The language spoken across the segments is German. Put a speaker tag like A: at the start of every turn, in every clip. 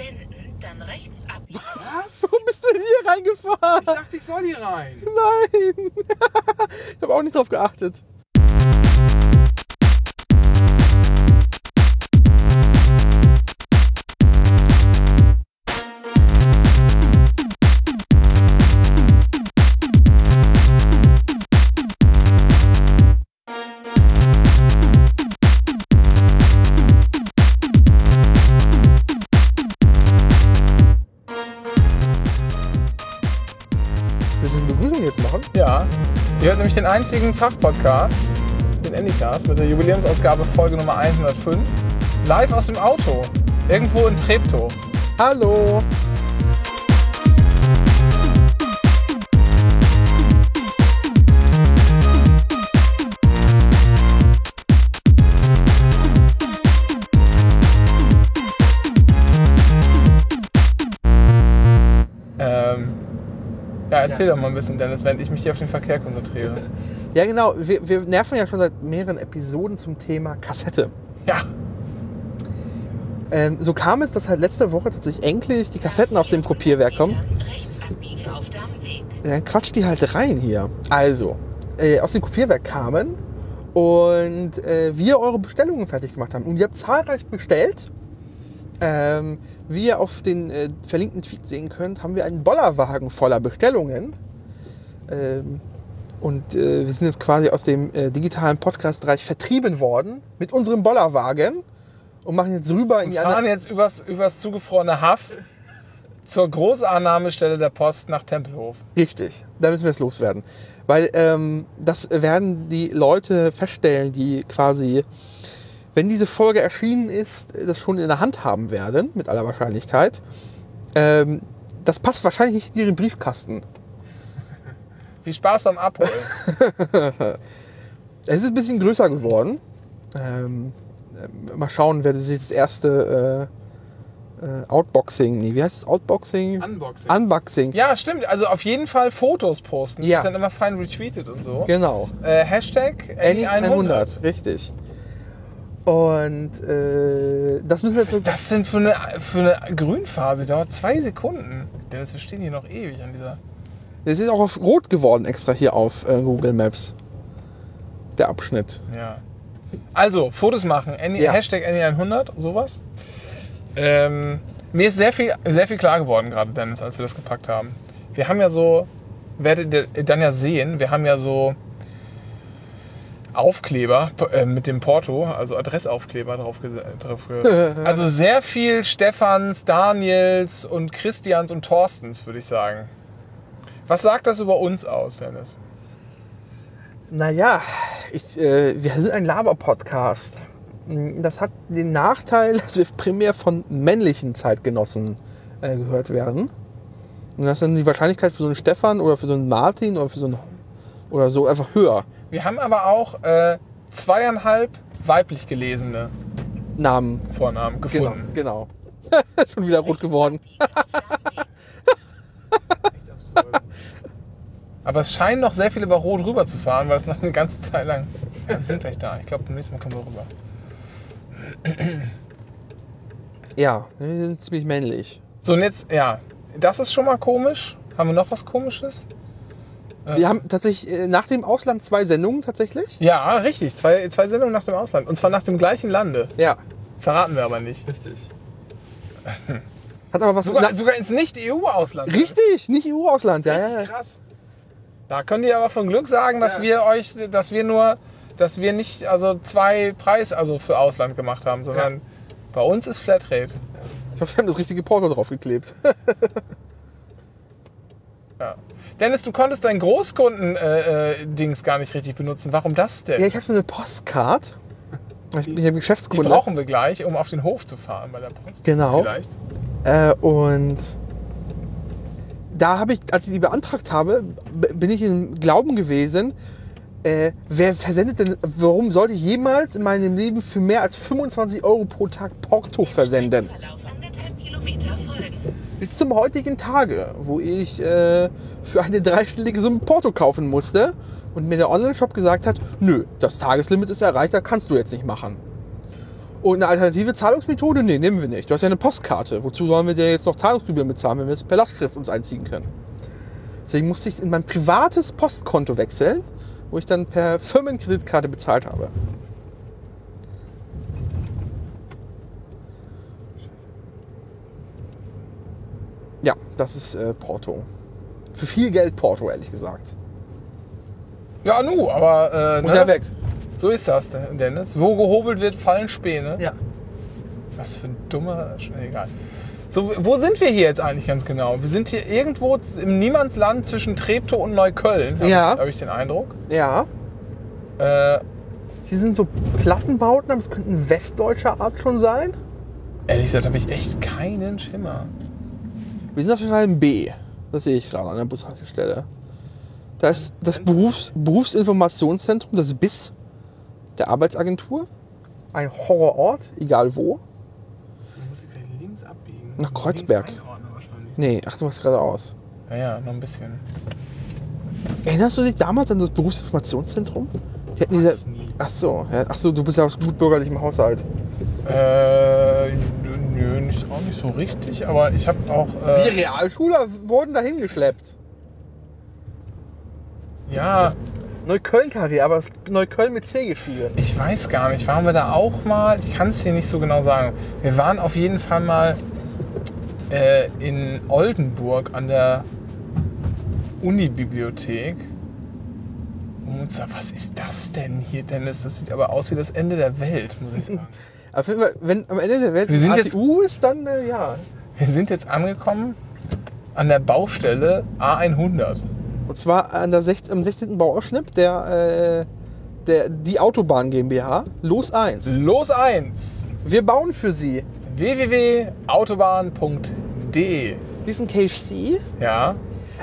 A: wenden, dann rechts abbiegen.
B: Was?
C: Wo bist du denn hier reingefahren?
B: Ich dachte, ich soll hier rein.
C: Nein. ich habe auch nicht drauf geachtet.
B: Einzigen Fachpodcast, den Anycast, mit der Jubiläumsausgabe Folge Nummer 105. Live aus dem Auto. Irgendwo in Treptow.
C: Hallo.
B: Erzähl doch mal ein bisschen, Dennis, während ich mich hier auf den Verkehr konzentriere.
C: Ja, genau. Wir, wir nerven ja schon seit mehreren Episoden zum Thema Kassette.
B: Ja.
C: Ähm, so kam es, dass halt letzte Woche tatsächlich endlich die Kassetten aus dem Kopierwerk kommen. Dann quatscht die halt rein hier. Also, äh, aus dem Kopierwerk kamen und äh, wir eure Bestellungen fertig gemacht haben. Und ihr habt zahlreich bestellt. Ähm, wie ihr auf den äh, verlinkten Tweet sehen könnt, haben wir einen Bollerwagen voller Bestellungen. Ähm, und äh, wir sind jetzt quasi aus dem äh, digitalen Podcast-Bereich vertrieben worden mit unserem Bollerwagen und machen jetzt rüber in
B: Wir
C: die
B: fahren
C: andere.
B: jetzt übers, übers zugefrorene Haff zur Großannahmestelle der Post nach Tempelhof.
C: Richtig, da müssen wir es loswerden. Weil ähm, das werden die Leute feststellen, die quasi, wenn diese Folge erschienen ist, das schon in der Hand haben werden, mit aller Wahrscheinlichkeit. Ähm, das passt wahrscheinlich nicht in ihren Briefkasten.
B: Viel Spaß beim Abholen.
C: Es ist ein bisschen größer geworden. Ähm, äh, mal schauen, wer sich das erste äh, äh, Outboxing, nee, wie heißt es? Outboxing?
B: Unboxing.
C: Unboxing.
B: ja, stimmt. Also auf jeden Fall Fotos posten.
C: Ja.
B: Wird dann immer fein retweetet und so.
C: Genau.
B: Äh, Hashtag
C: Annie
B: Annie100.
C: 100, richtig. Und äh, das müssen wir
B: Was ist das denn für eine, für eine Grünphase? Dauert zwei Sekunden. Dennis, wir stehen hier noch ewig an dieser.
C: Das ist auch auf rot geworden extra hier auf äh, Google Maps. Der Abschnitt.
B: Ja. Also, Fotos machen. Annie,
C: Ja.
B: Hashtag Annie100, sowas. Ähm, mir ist sehr viel, sehr viel klar geworden gerade, Dennis, als wir das gepackt haben. Wir haben ja so, werdet ihr dann ja sehen, wir haben ja so Aufkleber äh, mit dem Porto, also Adressaufkleber drauf. drauf also sehr viel Stefans, Daniels und Christians und Thorstens, würde ich sagen. Was sagt das über uns aus, Dennis?
C: Naja, ich, äh, wir sind ein Laber-Podcast. Das hat den Nachteil, dass wir primär von männlichen Zeitgenossen äh, gehört werden. Und das ist dann die Wahrscheinlichkeit für so einen Stefan oder für so einen Martin oder für so einen oder so einfach höher.
B: Wir haben aber auch äh, zweieinhalb weiblich gelesene
C: Namen.
B: Vornamen
C: Genau.
B: gefunden.
C: genau. Schon wieder rot geworden.
B: Aber es scheinen noch sehr viele über Rot rüber zu fahren, weil es noch eine ganze Zeit lang. Ja, wir sind gleich da. Ich glaube, beim nächsten Mal kommen wir rüber.
C: Ja, wir sind ziemlich männlich.
B: So, und jetzt, ja, das ist schon mal komisch. Haben wir noch was Komisches?
C: Wir haben tatsächlich äh, nach dem Ausland zwei Sendungen tatsächlich.
B: Ja, richtig. Zwei, zwei Sendungen nach dem Ausland. Und zwar nach dem gleichen Lande.
C: Ja.
B: Verraten wir aber nicht.
C: Richtig. Hat aber was
B: Sogar,
C: na,
B: sogar ins Nicht-EU-Ausland.
C: Richtig, nicht EU-Ausland, ja,
B: Richtig
C: ja.
B: krass. Da könnt ihr aber von Glück sagen, dass
C: Ja.
B: wir euch, dass wir nur, dass wir nicht also zwei Preis also für Ausland gemacht haben, sondern bei uns ist Flatrate.
C: Ich hoffe, wir haben das richtige Porto draufgeklebt.
B: Ja. Dennis, du konntest dein Großkunden-Dings gar nicht richtig benutzen. Warum das denn?
C: Ja, ich habe so eine Postcard. Ich bin ja
B: Die
C: Geschäftskunde.
B: brauchen wir gleich, um auf den Hof zu fahren bei der Post.
C: Genau.
B: Vielleicht.
C: Äh, und da habe ich, als ich die beantragt habe, bin ich im Glauben gewesen, äh, wer versendet denn, warum sollte ich jemals in meinem Leben für mehr als 25 Euro pro Tag Porto versenden?
A: Verlauf anderthalb Kilometer folgen.
C: Bis zum heutigen Tage, wo ich äh, für eine dreistellige Summe Porto kaufen musste und mir der Online-Shop gesagt hat, nö, das Tageslimit ist erreicht, das kannst du jetzt nicht machen. Und eine alternative Zahlungsmethode? Nee, nehmen wir nicht. Du hast ja eine Postkarte. Wozu sollen wir dir jetzt noch Zahlungsgebühren bezahlen, wenn wir es per Lastschrift uns einziehen können? Deswegen musste ich in mein privates Postkonto wechseln, wo ich dann per Firmenkreditkarte bezahlt habe. Ja, das ist äh, Porto. Für viel Geld Porto, ehrlich gesagt.
B: Ja, nu, aber. Äh,
C: Und
B: ne?
C: ja weg.
B: So ist das, Dennis. Wo gehobelt wird, fallen Späne.
C: Ja.
B: Was für ein dummer. Sch- Egal. So, wo sind wir hier jetzt eigentlich ganz genau? Wir sind hier irgendwo im Niemandsland zwischen Treptow und Neukölln, habe
C: Ja.
B: ich, hab ich den Eindruck.
C: Ja.
B: Äh,
C: Hier sind so Plattenbauten, aber es könnten westdeutscher Art schon sein.
B: ehrlich gesagt habe ich echt keinen Schimmer.
C: Wir sind auf jeden Fall im B. Das sehe ich gerade an der Bushaltestelle. Da ist das Berufs Berufsinformationszentrum, das BIS der Arbeitsagentur. Ein Horrorort, egal wo.
B: Dann muss ich gleich links abbiegen.
C: Nach Kreuzberg.
B: Links einordnen wahrscheinlich.
C: Nee, ach, du machst geradeaus.
B: Ja, ja, noch ein bisschen.
C: Erinnerst du dich damals an das Berufsinformationszentrum? Die hatten diese. Ach so, ja, ach so, du bist ja aus gut bürgerlichem Haushalt.
B: Äh, nicht, auch nicht so richtig, aber ich habe auch. Äh,
C: Wir Realschüler wurden dahin geschleppt.
B: ja,
C: Neukölln-Karriere, aber es Neukölln mit C geschrieben.
B: Ich weiß gar nicht, waren wir da auch mal? Ich kann es dir nicht so genau sagen. Wir waren auf jeden Fall mal äh, in Oldenburg an der Unibibliothek. Und uns da, was ist das denn hier, Dennis? Das sieht aber aus wie das Ende der Welt, muss ich sagen.
C: Auf jeden Fall, wenn am Ende der Welt
B: Wir sind
C: ein
B: jetzt-
C: ATU ist, dann äh, ja.
B: Wir sind jetzt angekommen an der Baustelle A100.
C: Und zwar an der 16, am 16. Bauausschnitt der, äh, der die Autobahn GmbH. Los 1.
B: Los 1!
C: Wir bauen für Sie.
B: www.autobahn.de
C: Wir sind KFC.
B: Ja,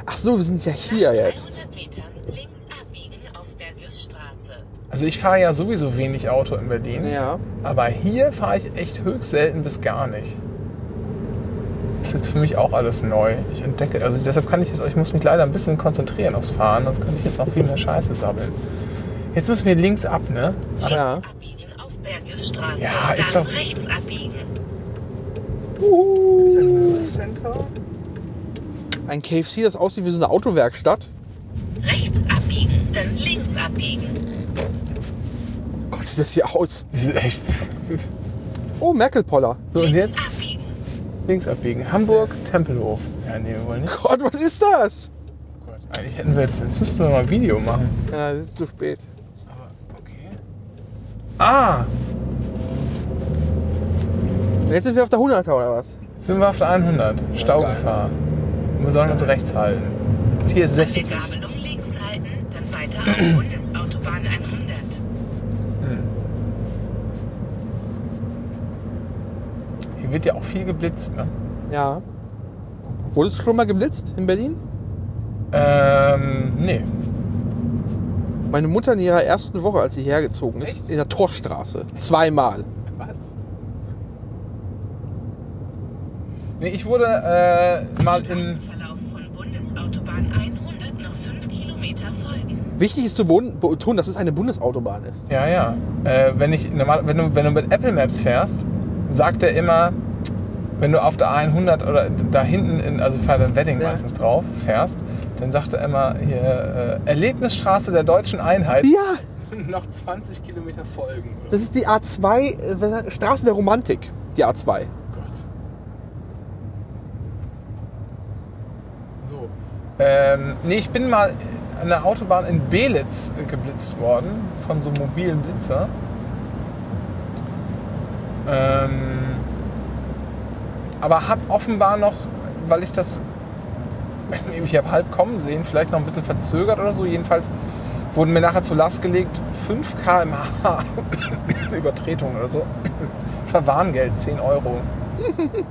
C: Ach so, wir sind ja hier jetzt.
A: 300 Metern links abbiegen auf Bergiusstraße.
B: Also ich fahre ja sowieso wenig Auto in Berlin.
C: Ja.
B: Aber hier fahre ich echt höchst selten bis gar nicht. Das ist jetzt für mich auch alles neu. Ich entdecke, also deshalb kann ich jetzt, ich muss mich leider ein bisschen konzentrieren aufs Fahren, sonst könnte ich jetzt noch viel mehr Scheiße sammeln. Jetzt müssen wir links ab, ne?
A: Links
C: Ja.
A: abbiegen auf Bergiusstraße.
B: Ja, ist
A: dann
B: doch-
A: rechts abbiegen.
C: Ein KFC, das aussieht wie so eine Autowerkstatt.
A: Rechts abbiegen, dann links abbiegen.
C: Gott, sieht das hier aus.
B: Das ist echt.
C: Oh, Merkel-Poller.
B: So, und
A: links
B: jetzt
A: abbiegen.
B: links abbiegen. Hamburg, Tempelhof. Ja, nee, wir wollen nicht.
C: Gott, was ist das?
B: Oh Gott, eigentlich hätten wir jetzt, jetzt müssten wir mal ein Video machen.
C: Ja, es ist zu spät.
B: Aber, okay. Ah,
C: jetzt sind wir auf der 100er oder was?
B: jetzt sind wir auf der 100. Staugefahr. Wir sollen uns rechts halten. Und hier ist
A: An der
B: 60.
A: Gabelung links halten, dann weiter auf Bundesautobahn 100.
B: Hier wird ja auch viel geblitzt, ne?
C: Ja. Wurdest du schon mal geblitzt in Berlin?
B: Ähm, nee.
C: Meine Mutter in ihrer ersten Woche, als sie hergezogen ist,
B: Echt?
C: in der Torstraße. Zweimal.
B: Was? Nee, ich wurde äh, mal in.
A: Straßenverlauf von Bundesautobahn 100 noch 5 Kilometer folgen.
C: Wichtig ist zu betonen, dass es eine Bundesautobahn ist.
B: Ja, ja. Äh, wenn, ich, normal, wenn, du, wenn du mit Apple Maps fährst, sagt er immer, wenn du auf der A100 oder da hinten, in, also fährt ein Wedding
C: Ja.
B: meistens drauf, fährst, dann sagt er immer hier äh, Erlebnisstraße der deutschen Einheit.
C: Ja,
B: Noch 20 Kilometer folgen. oder
C: das ist die A2, äh, Straße der Romantik. Die A2.
B: Gott. So. Ähm, nee, ich bin mal an der Autobahn in Belitz äh, geblitzt worden von so einem mobilen Blitzer. Ähm, aber hab offenbar noch, weil ich das, ich habe halb kommen sehen, vielleicht noch ein bisschen verzögert oder so. Jedenfalls wurden mir nachher zur Last gelegt 5 km/h Übertretung oder so. Verwarngeld 10 Euro.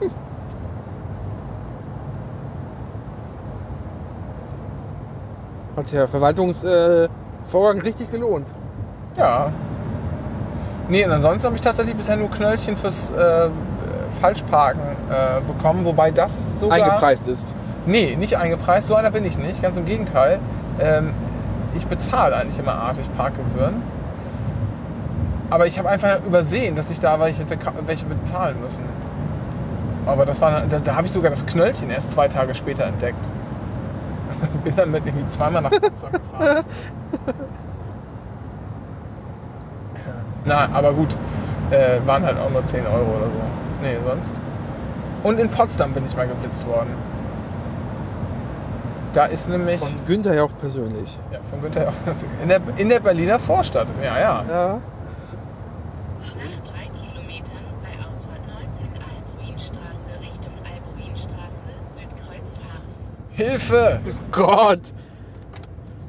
C: Hat sich der Verwaltungsvorgang äh, richtig gelohnt.
B: Ja. Nee, und ansonsten habe ich tatsächlich bisher nur Knöllchen fürs äh, Falschparken äh, bekommen, wobei das sogar...
C: Eingepreist ist.
B: Nee, nicht eingepreist, so einer bin ich nicht, ganz im Gegenteil. Ähm, ich bezahle eigentlich immer artig Parkgebühren. Aber ich habe einfach übersehen, dass ich da welche, welche bezahlen müssen. Aber das war, da, da habe ich sogar das Knöllchen erst zwei Tage später entdeckt. Bin dann mit irgendwie zweimal nach Potsdam gefahren. Na, aber gut, äh, waren halt auch nur 10 Euro oder so. Nee, sonst. Und in Potsdam bin ich mal geblitzt worden. Da ist nämlich.
C: Von Günther ja auch persönlich.
B: ja, von Günther auch. In der, in der Berliner Vorstadt. Ja, ja.
C: Ja.
A: Nach drei Kilometern bei Ausfahrt 19 Albuinstraße Richtung Albuinstraße Südkreuz fahren.
B: Hilfe!
C: Gott!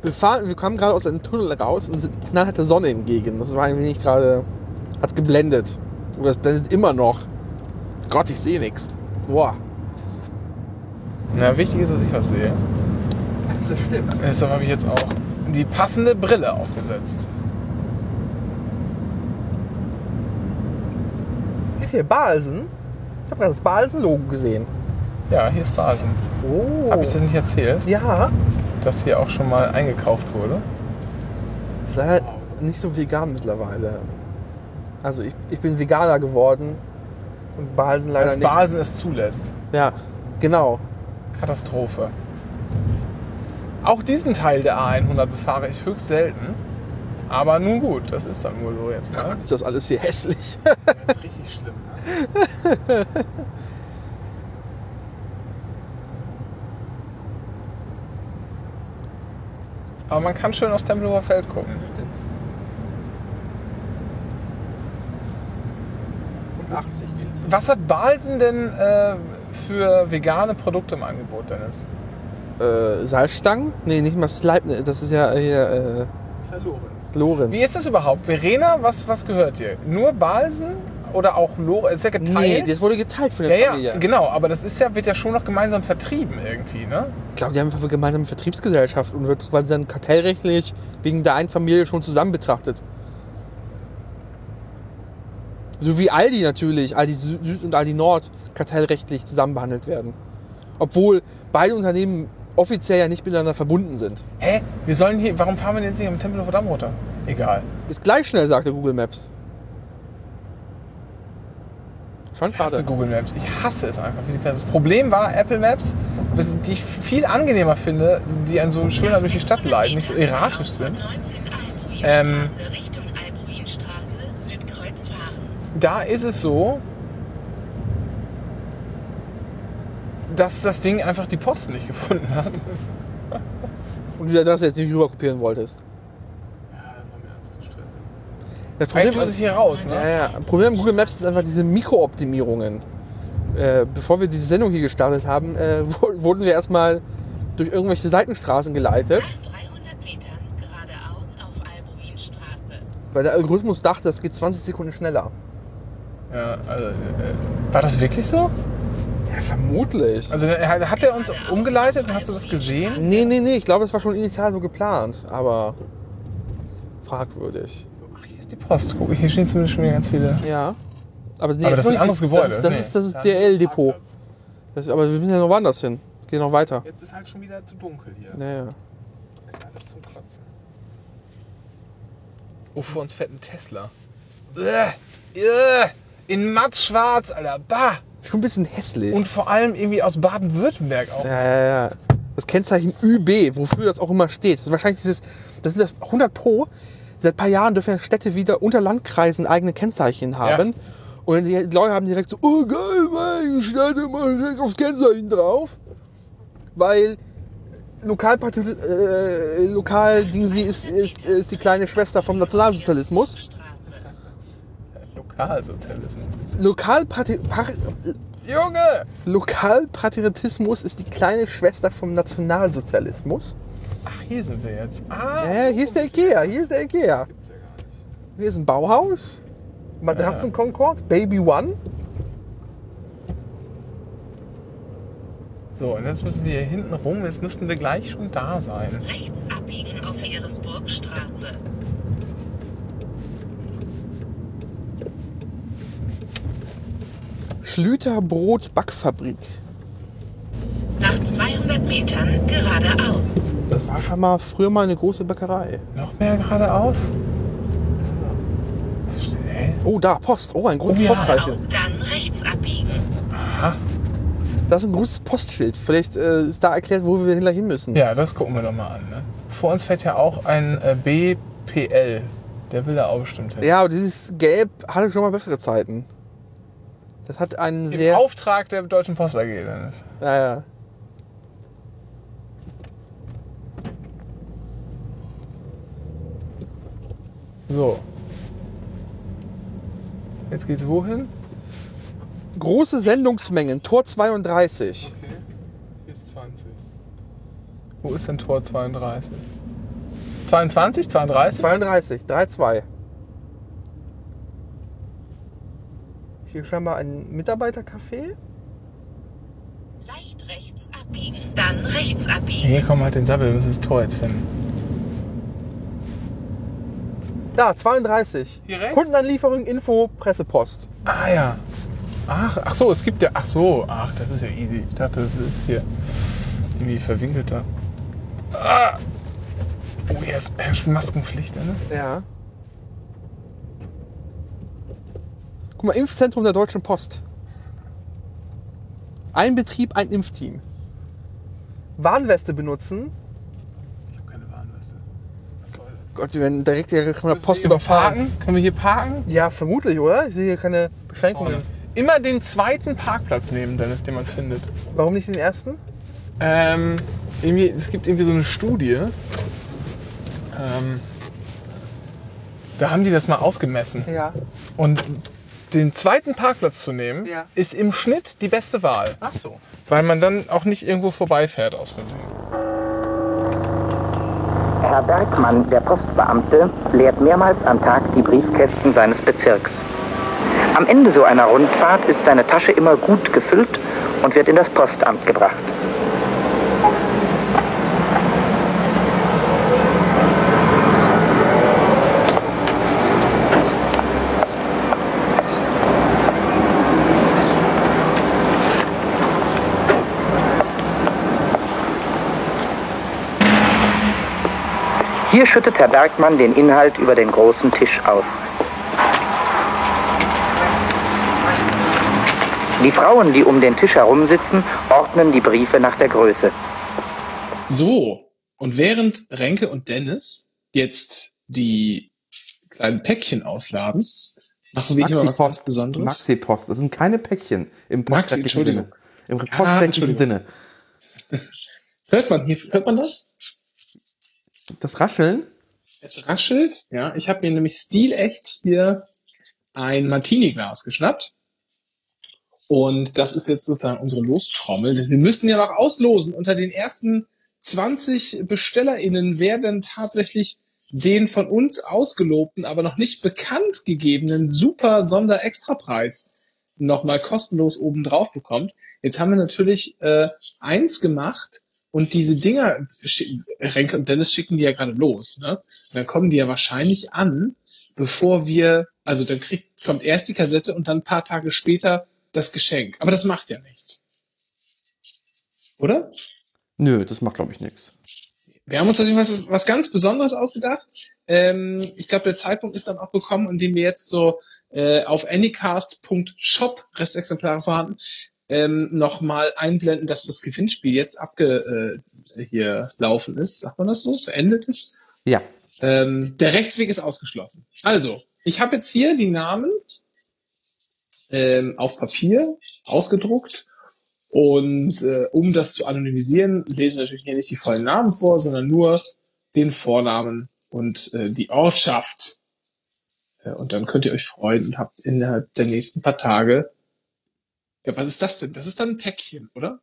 C: Wir, fahren, wir kamen gerade aus einem Tunnel raus und sind knallhart der Sonne entgegen. Das war ein wenig gerade. hat geblendet. Oder es blendet immer noch. Gott, ich sehe nichts. Boah.
B: Na, wichtig ist, dass ich was sehe.
C: Das stimmt.
B: Deshalb habe ich jetzt auch die passende Brille aufgesetzt.
C: Ist hier Balsen? Ich habe gerade das Balsen-Logo gesehen.
B: Ja, hier ist Basen.
C: Oh.
B: Habe ich das nicht erzählt,
C: Ja.
B: dass hier auch schon mal eingekauft wurde?
C: Vielleicht nicht so vegan mittlerweile. Also ich, ich bin Veganer geworden und Balsen leider
B: Als
C: nicht.
B: Basen es zulässt.
C: Ja, genau.
B: Katastrophe. Auch diesen Teil der A100 befahre ich höchst selten. Aber nun gut, das ist dann wohl so jetzt mal.
C: Gott, ist das alles hier hässlich.
B: Das ist richtig schlimm. Ne? Aber man kann schön aufs Tempelhofer Feld gucken.
C: Und 80 geht.
B: Was hat Balsen denn äh, für vegane Produkte im Angebot, Dennis?
C: Äh, Salzstangen? Nee, nicht mal Sleipnir. Das ist ja hier äh,
B: Das ist ja Lorenz.
C: Lorenz.
B: Wie ist das überhaupt? Verena, was, was gehört dir? Nur Balsen oder auch Lorenz? Ist ja
C: Nee,
B: geteilt?
C: das wurde geteilt von der
B: ja,
C: Familie.
B: ja, genau, aber das ist ja, wird ja schon noch gemeinsam vertrieben irgendwie, ne?
C: Ich glaube, die haben einfach eine gemeinsame Vertriebsgesellschaft und wird quasi dann kartellrechtlich wegen der einen Familie schon zusammen betrachtet. So wie Aldi natürlich, Aldi Sü- Süd und Aldi Nord kartellrechtlich zusammen behandelt werden. Obwohl beide Unternehmen offiziell ja nicht miteinander verbunden sind.
B: Hä? Wir sollen hier, warum fahren wir denn jetzt nicht am Tempelhofer Damm runter? Egal.
C: Ist gleich schnell, sagte Google Maps. Schon
B: Ich hasse. Google Maps. Ich hasse es einfach. Das Problem war Apple Maps, die ich viel angenehmer finde, die einen so schöner durch die Stadt leiten, nicht so erratisch sind. Ähm,
A: Straße Richtung Albuinstraße Südkreuz fahren.
B: Da ist es so, dass das Ding einfach die Post nicht gefunden hat.
C: Und du das jetzt nicht rüber kopieren wolltest.
B: Ja, das war mir alles zu stressig.
C: Das Problem
B: muss ich hier raus, ne?
C: Ja, ja. Problem Google Maps ist einfach diese Mikrooptimierungen. Äh, bevor wir diese Sendung hier gestartet haben, äh, wurden wir erstmal durch irgendwelche Seitenstraßen geleitet,
A: Nach 300 Metern geradeaus auf Albuinstraße.
C: weil der Algorithmus dachte, das geht 20 Sekunden schneller.
B: Ja, also, äh, war das wirklich so?
C: Ja, vermutlich.
B: Also hat er uns umgeleitet und hast du das gesehen?
C: nee, nee, nee, ich glaube, es war schon initial so geplant, aber fragwürdig.
B: So, ach, hier ist die Post. Guck, hier stehen zumindest schon wieder ganz viele.
C: Ja. Aber, nee,
B: Aber das ist ein
C: nicht-
B: anderes Gebäude.
C: Das ist, das
B: Nee.
C: ist, das ist
B: Ja,
C: DL-Depot. Das- Aber wir müssen ja noch woanders hin. Es geht noch weiter.
B: Jetzt ist halt schon wieder zu dunkel hier.
C: Ja, ja.
B: Ist alles zum Klotzen. Oh, vor uns fährt ein Tesla. Äh, äh, in matt schwarz, Alter. Bah.
C: Schon ein bisschen hässlich.
B: Und vor allem irgendwie aus Baden-Württemberg auch.
C: Ja, ja, ja. Das Kennzeichen ÜB, wofür das auch immer steht. Das ist wahrscheinlich dieses, das ist das 100 Pro. Seit ein paar Jahren dürfen ja Städte wieder unter Landkreisen eigene Kennzeichen haben. Und die Leute haben direkt so, oh geil, meine Städte machen direkt aufs Kennzeichen drauf. Weil Lokalparti äh, Lokaldingsi ist, ist, ist die kleine Schwester vom Nationalsozialismus.
B: Lokalsozialismus.
C: Lokalparti Par
B: Junge!
C: Lokalpatriotismus ist die kleine Schwester vom Nationalsozialismus.
B: Ach, hier sind wir jetzt. Ah,
C: Ja, hier ist der Ikea, hier ist der Ikea.
B: gibt's ja gar nicht.
C: Hier ist ein Bauhaus, Matratzen Concord, Baby One.
B: So, und jetzt müssen wir hier hinten rum. Jetzt müssten wir gleich schon da sein.
A: Rechts abbiegen auf Heeresburgstraße.
C: Schlüter Brot Backfabrik.
A: Nach 200 Metern geradeaus.
C: Das war schon mal früher mal eine große Bäckerei.
B: Noch mehr geradeaus?
C: Oh, da, Post. Oh, ein großes
B: Oh ja.
C: Postzeichen.
A: Aus dann rechts abbiegen.
C: Das ist ein großes Postschild. Vielleicht äh, ist da erklärt, wo wir gleich hin müssen.
B: Ja, das gucken wir doch mal an. Ne? Vor uns fährt ja auch ein äh, BPL. Der will da auch bestimmt hin.
C: Ja, aber dieses Gelb hatte schon mal bessere Zeiten. Das hat einen
B: Im
C: sehr.
B: Auftrag der Deutschen Post AG, Dennis.
C: Ja, ja.
B: So. Jetzt geht's wohin?
C: Große Sendungsmengen, Tor 32.
B: Okay. Hier ist 20. Wo ist denn Tor 32? 22? 32?
C: 32, 3-2. Hier scheinbar ein Mitarbeitercafé.
A: Leicht rechts abbiegen. Dann rechts abbiegen.
B: Hier kommen halt den Sabbel, wir müssen das Tor jetzt finden.
C: Da, 32.
B: Hier rechts?
C: Kundenanlieferung, Info, Pressepost.
B: Ah ja. Ach, ach so, es gibt ja. Ach so, ach, das ist ja easy. Ich dachte, das ist hier irgendwie verwinkelter. Ah! Oh, hier ist herrscht Maskenpflicht, ne?
C: Ja. Mal, Impfzentrum der Deutschen Post. Ein Betrieb, ein Impfteam. Warnweste benutzen.
B: Ich habe keine Warnweste. Was soll das?
C: Gott, wir werden direkt hier von der Post überfahren.
B: parken? Können wir hier parken?
C: Ja, vermutlich, oder? Ich sehe hier keine Beschränkungen.
B: Vorne. Immer den zweiten Parkplatz nehmen, Dennis, den man findet.
C: Warum nicht den ersten?
B: Ähm, irgendwie, es gibt irgendwie so eine Studie. Ähm, da haben die das mal ausgemessen.
C: Ja.
B: Und den zweiten Parkplatz zu nehmen,
C: Ja.
B: ist im Schnitt die beste Wahl.
C: Ach so.
B: Weil man dann auch nicht irgendwo vorbeifährt aus Versehen.
D: Herr Bergmann, der Postbeamte, leert mehrmals am Tag die Briefkästen seines Bezirks. Am Ende so einer Rundfahrt ist seine Tasche immer gut gefüllt und wird in das Postamt gebracht. Hier schüttet Herr Bergmann den Inhalt über den großen Tisch aus. Die Frauen, die um den Tisch herumsitzen, ordnen die Briefe nach der Größe.
B: So, und während Renke und Dennis jetzt die kleinen Päckchen ausladen, machen wir hier mal was ganz Besonderes.
C: Maxi-Post. Das sind keine Päckchen im
B: Maxi,
C: postrechtlichen
B: Entschuldigung.
C: Sinne. Im
B: Ja,
C: postrechtlichen. Sinne.
B: Hört man hier, hört man das?
C: Das Rascheln?
B: Es raschelt. Ja, ich habe mir nämlich stilecht hier ein Martini-Glas geschnappt. Und das ist jetzt sozusagen unsere Lostrommel. Wir müssen ja noch auslosen. Unter den ersten 20 BestellerInnen wer denn tatsächlich den von uns ausgelobten, aber noch nicht bekannt gegebenen super Sonder-Extrapreis nochmal kostenlos oben drauf bekommt. Jetzt haben wir natürlich äh, eins gemacht und diese Dinger, Renke und Dennis schicken die ja gerade los. Ne? Und dann kommen die ja wahrscheinlich an, bevor wir, also dann kriegt, kommt erst die Kassette und dann ein paar Tage später das Geschenk. Aber das macht ja nichts. Oder?
C: Nö, das macht, glaube ich, nichts.
B: Wir haben uns natürlich was, was ganz Besonderes ausgedacht. Ähm, ich glaube, der Zeitpunkt ist dann auch gekommen, in dem wir jetzt so äh, auf anycast.shop Restexemplare vorhanden, ähm, nochmal einblenden, dass das Gewinnspiel jetzt abge äh, hier laufen ist. Sagt man das so? Beendet ist?
C: Ja.
B: Ähm, der Rechtsweg ist ausgeschlossen. Also, ich habe jetzt hier die Namen ähm, auf Papier ausgedruckt. Und äh, um das zu anonymisieren, lesen wir natürlich hier nicht die vollen Namen vor, sondern nur den Vornamen und äh, die Ortschaft. Äh, und dann könnt ihr euch freuen und habt innerhalb der nächsten paar Tage. Ja, was ist das denn? Das ist dann ein Päckchen, oder?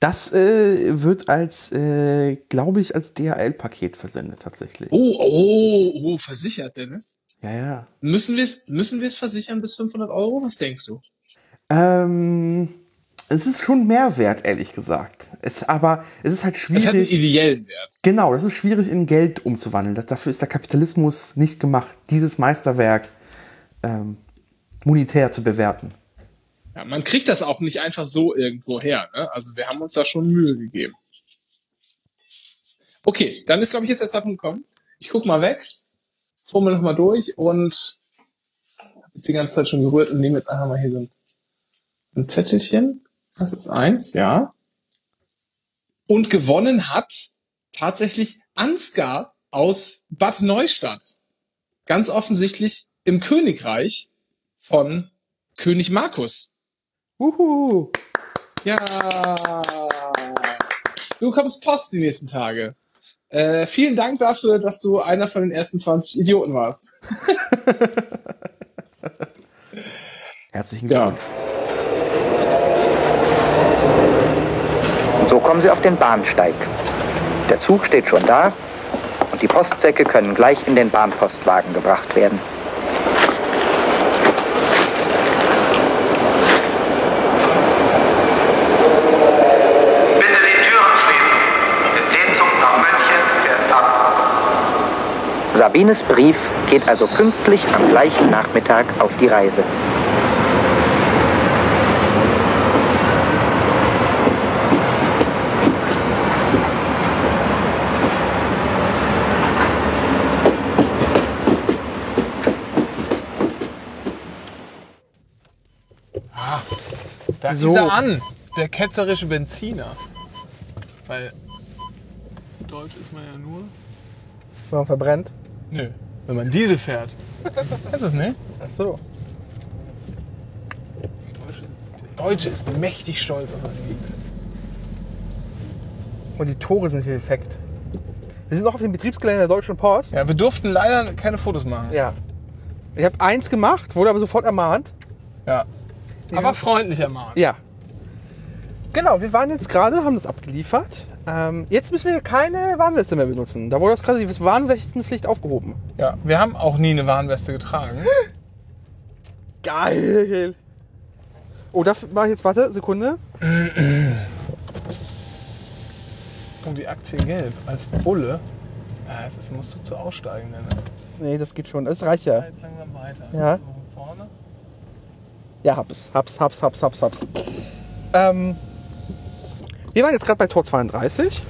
C: Das äh, wird als, äh, glaube ich, als DHL-Paket versendet tatsächlich.
B: Oh, oh, oh, versichert, Dennis.
C: Ja, ja.
B: Müssen wir es müssen versichern bis 500 Euro? Was denkst du?
C: Ähm, es ist schon Mehrwert, ehrlich gesagt. Es, aber es ist halt
B: Es hat einen
C: schwierig.
B: ideellen Wert.
C: Genau, das ist schwierig in Geld umzuwandeln. Das, dafür ist der Kapitalismus nicht gemacht, dieses Meisterwerk ähm, monetär zu bewerten.
B: Ja, man kriegt das auch nicht einfach so irgendwo her. Ne? Also wir haben uns da schon Mühe gegeben. Okay, dann ist, glaube ich, jetzt der Zeitpunkt gekommen. Ich guck mal weg, fummel noch mal durch und Jetzt die ganze Zeit schon gerührt und nehmen jetzt einfach mal hier so ein, ein Zettelchen. Das ist eins, ja. Und gewonnen hat tatsächlich Ansgar aus Bad Neustadt. Ganz offensichtlich im Königreich von König Markus.
C: Uhu.
B: Ja. Du bekommst Post die nächsten Tage. Äh, vielen Dank dafür, dass du einer von den ersten 20 Idioten warst.
C: Herzlichen
B: Ja.
C: Glückwunsch.
D: Und so kommen sie auf den Bahnsteig. Der Zug steht schon da und die Postsäcke können gleich in den Bahnpostwagen gebracht werden.
E: Bitte die Türen schließen. Der D-Zug nach München fährt ab.
D: Sabines Brief geht also pünktlich am gleichen Nachmittag auf die Reise.
B: Da
C: So.
B: ist er an, der ketzerische Benziner. Weil Deutsch ist man ja nur.
C: Wenn man verbrennt.
B: Nö, wenn man Diesel fährt. ist es nicht?
C: Ach so.
B: Der Deutsche ist mächtig stolz auf sein Lied.
C: Und die Tore sind hier defekt. Wir sind noch auf dem Betriebsgelände der Deutschen Post.
B: Ja, wir durften leider keine Fotos machen.
C: Ja. Ich habe eins gemacht, wurde aber sofort ermahnt.
B: Ja. Aber freundlich ermahnt.
C: Ja. Genau, wir waren jetzt gerade, haben das abgeliefert. Ähm, jetzt müssen wir keine Warnweste mehr benutzen. Da wurde das gerade die Warnwestenpflicht aufgehoben.
B: Ja, wir haben auch nie eine Warnweste getragen.
C: Geil. Oh, da mache ich jetzt, warte, Sekunde.
B: Und die Aktie gelb als Bulle. Ja, jetzt jetzt musst du zu aussteigen, Dennis.
C: Nee, das geht schon. Das reicht ja.
B: Jetzt langsam weiter.
C: Ja.
B: So, vorne.
C: Ja, hab's, hab's, hab's, hab's, hab's, hab's. Ähm, wir waren jetzt gerade bei Tor 32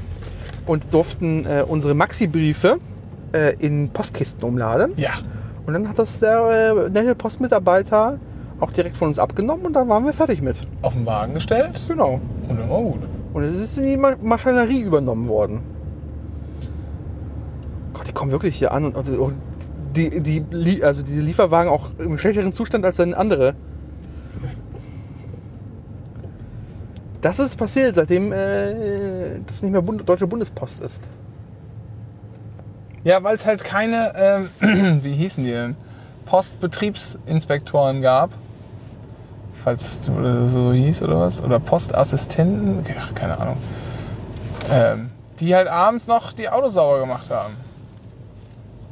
C: und durften äh, unsere Maxi-Briefe äh, in Postkisten umladen.
B: Ja.
C: Und dann hat das der äh, nette Postmitarbeiter auch direkt von uns abgenommen und dann waren wir fertig mit.
B: Auf den Wagen gestellt.
C: Genau.
B: Und immer gut.
C: Und es ist in die Ma Maschinerie übernommen worden. Gott, die kommen wirklich hier an und, also, und die, die, also diese Lieferwagen auch im schlechteren Zustand als dann andere. Das ist passiert, seitdem äh, das nicht mehr Bund Deutsche Bundespost ist.
B: Ja, weil es halt keine, ähm, wie hießen die denn? Postbetriebsinspektoren gab. Falls es oder so hieß oder was. Oder Postassistenten. Ach, keine Ahnung. Ähm, die halt abends noch die Autos sauber gemacht haben.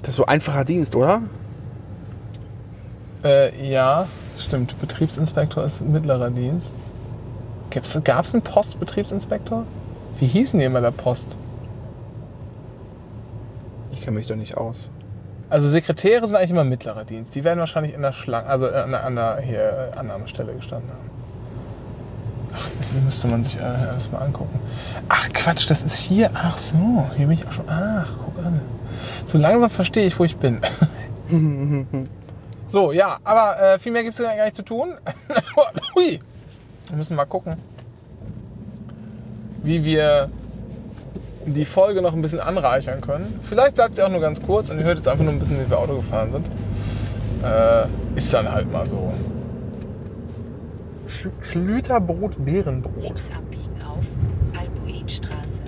C: Das ist so einfacher Dienst, oder?
B: Äh, ja, stimmt. Betriebsinspektor ist mittlerer Dienst. Gab es einen Postbetriebsinspektor? Wie hießen die immer der Post?
C: Ich kenne mich da nicht aus.
B: Also Sekretäre sind eigentlich immer mittlerer Dienst. Die werden wahrscheinlich in der Schlange, also an der, an der hier, äh, Annahmestelle gestanden haben. Ach, das müsste man sich äh, alles mal angucken. Ach Quatsch, das ist hier. Ach so, hier bin ich auch schon. Ach, guck an. So langsam verstehe ich, wo ich bin. so, ja, aber äh, viel mehr gibt es gar nicht zu tun. Hui. Wir müssen mal gucken, wie wir die Folge noch ein bisschen anreichern können. Vielleicht bleibt sie auch nur ganz kurz und ihr hört jetzt einfach nur ein bisschen, wie wir Auto gefahren sind. Äh, ist dann halt mal so.
C: Sch Schlüterbrot.
A: Links abbiegen auf Albuinstraße.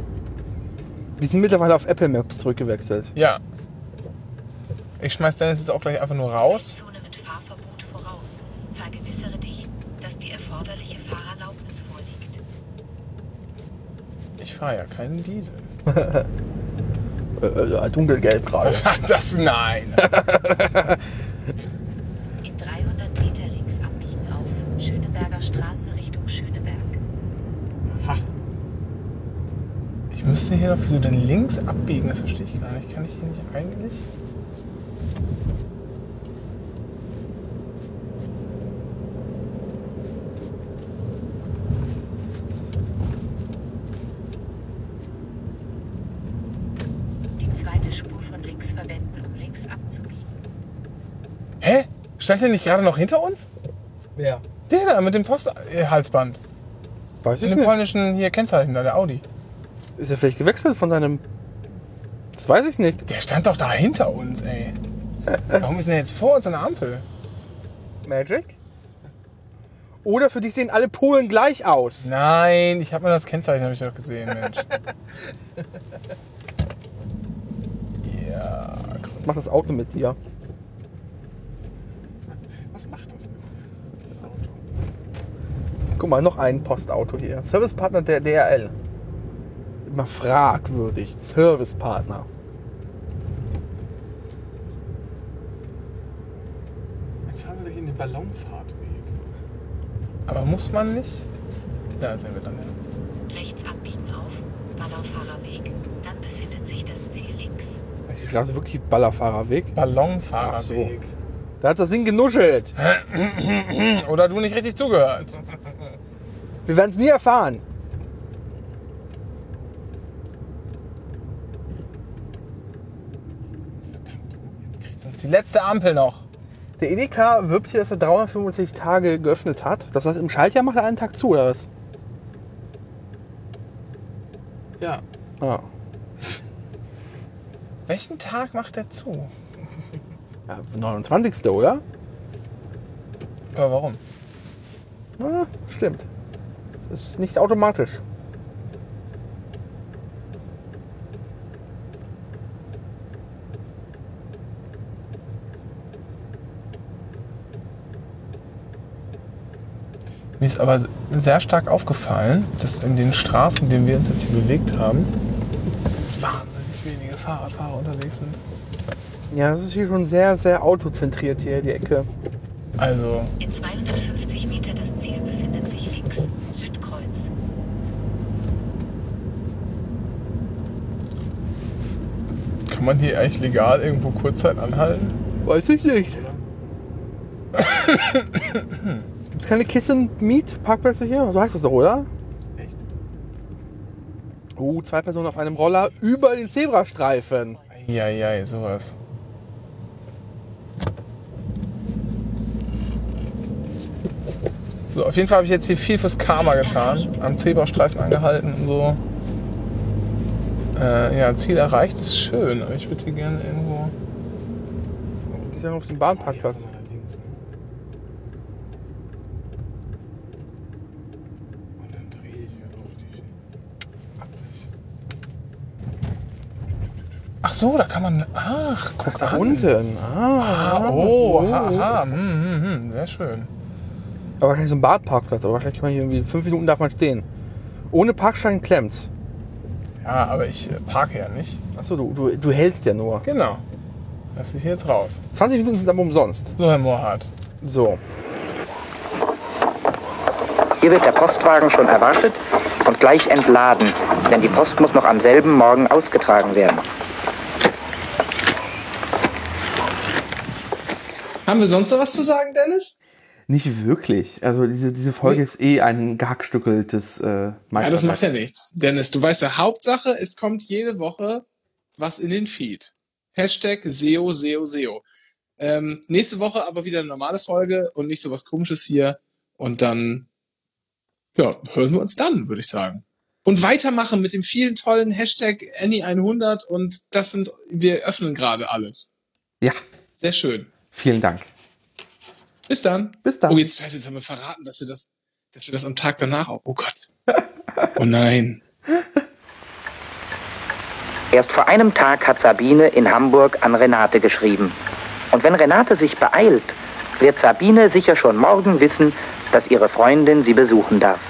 C: Wir sind mittlerweile auf Apple Maps zurückgewechselt.
B: Ja. Ich schmeiß Dennis jetzt auch gleich einfach nur raus.
A: Zone mit Fahrverbot voraus. Vergewissere dich, dass die erforderliche Fahrerlaubnis vorliegt.
B: Ich fahre ja keinen Diesel.
C: Äh, äh, dunkelgelb gerade.
B: Das nein.
A: In 300 Meter links abbiegen auf Schöneberger Straße Richtung Schöneberg.
B: Ich müsste hier noch wieso denn links abbiegen, das verstehe ich gar nicht. Kann ich hier nicht eigentlich?
A: Die zweite Spur von links verwenden, um links abzubiegen.
B: Hä? Stand der nicht gerade noch hinter uns?
C: Wer?
B: Der da mit dem Posthalsband.
C: Weiß
B: Mit
C: ich
B: dem
C: nicht.
B: polnischen hier Kennzeichen da, der Audi.
C: Ist er vielleicht gewechselt von seinem. Das weiß ich nicht.
B: Der stand doch da hinter uns, ey. Warum ist denn der jetzt vor uns an der Ampel?
C: Magic? Oder für dich sehen alle Polen gleich aus.
B: Nein, ich habe mir das Kennzeichen hab ich doch gesehen, Mensch.
C: Was macht das Auto mit dir?
B: was macht das mit das Auto?
C: Guck mal, noch ein Postauto hier. Servicepartner der DRL. Immer fragwürdig. Servicepartner.
B: Jetzt fahren wir hier in den Ballonfahrtweg. Aber muss man nicht? Ja, sind wir dann ja.
A: Rechts abbiegen auf Ballaufahrerweg. Dann befindet sich das Ziel links.
C: Ist die Straße wirklich Ballerfahrerweg?
B: Ballonfahrerweg.
C: Da hat das Ding genuschelt.
B: Oder du nicht richtig zugehört.
C: Wir werden es nie erfahren.
B: Jetzt kriegt uns die letzte Ampel noch.
C: Der Edeka wirbt hier, dass er 365 Tage geöffnet hat. Das heißt, im Schaltjahr macht er einen Tag zu, oder was?
B: Ja.
C: Ah.
B: Welchen Tag macht er zu?
C: Ja, 29. oder?
B: Aber warum?
C: Ah, stimmt. Das ist nicht automatisch.
B: Mir ist aber sehr stark aufgefallen, dass in den Straßen, in denen wir uns jetzt hier bewegt haben, wahnsinnig wenige Fahrradfahrer unterwegs sind.
C: Ja, das ist hier schon sehr, sehr autozentriert hier, die Ecke.
B: Also,
A: In 250 Meter das Ziel befindet sich links. Südkreuz.
B: kann man hier eigentlich legal irgendwo Kurzzeit anhalten?
C: Weiß ich nicht. Gibt es keine Kissen-Miet-Parkplätze hier? So heißt das doch, oder? Oh, zwei Personen auf einem Roller über den Zebrastreifen.
B: Ja, ja, sowas. So, auf jeden Fall habe ich jetzt hier viel fürs Karma getan. Am Zebrastreifen angehalten und so. Äh, ja, Ziel erreicht ist schön, aber ich würde hier gerne irgendwo.
C: Gehst ja auf den Bahnparkplatz.
B: Und dann drehe ich hier auf die 80. Ach so, da kann man. Ach, guck
C: Da
B: an.
C: unten. Ah,
B: Ah, oh, haha, hm, hm, hm, sehr schön.
C: Aber wahrscheinlich so ein Badparkplatz. Aber wahrscheinlich kann man hier irgendwie fünf Minuten darf man stehen. Ohne Parkschein klemmt's.
B: Ja, aber ich äh, parke ja nicht.
C: Achso, du, du, du hältst ja nur.
B: Genau. Lass ich hier jetzt raus.
C: 20 Minuten sind aber umsonst.
B: So, Herr Mohrhardt.
C: So.
D: Hier wird der Postwagen schon erwartet und gleich entladen, denn die Post muss noch am selben Morgen ausgetragen werden.
F: Haben wir sonst noch was zu sagen, Dennis?
C: Nicht wirklich. Also diese, diese Folge
F: Nee.
C: ist eh ein gehackstückeltes äh,
F: Ja, das macht ja nichts. Dennis, du weißt ja, Hauptsache, es kommt jede Woche was in den Feed. Hashtag SEO, SEO, SEO. Ähm, nächste Woche aber wieder eine normale Folge und nicht so was komisches hier. Und dann, ja, hören wir uns dann, würde ich sagen. Und weitermachen mit dem vielen tollen Hashtag Annie100 und das sind, wir öffnen gerade alles.
C: Ja,
F: Sehr schön.
C: Vielen Dank.
F: Bis dann.
C: Bis dann.
F: Oh, jetzt, scheiße, jetzt haben wir verraten, dass wir das, dass wir das am Tag danach auch, oh Gott. Oh nein.
D: Erst vor einem Tag hat Sabine in Hamburg an Renate geschrieben. Und wenn Renate sich beeilt, wird Sabine sicher schon morgen wissen, dass ihre Freundin sie besuchen darf.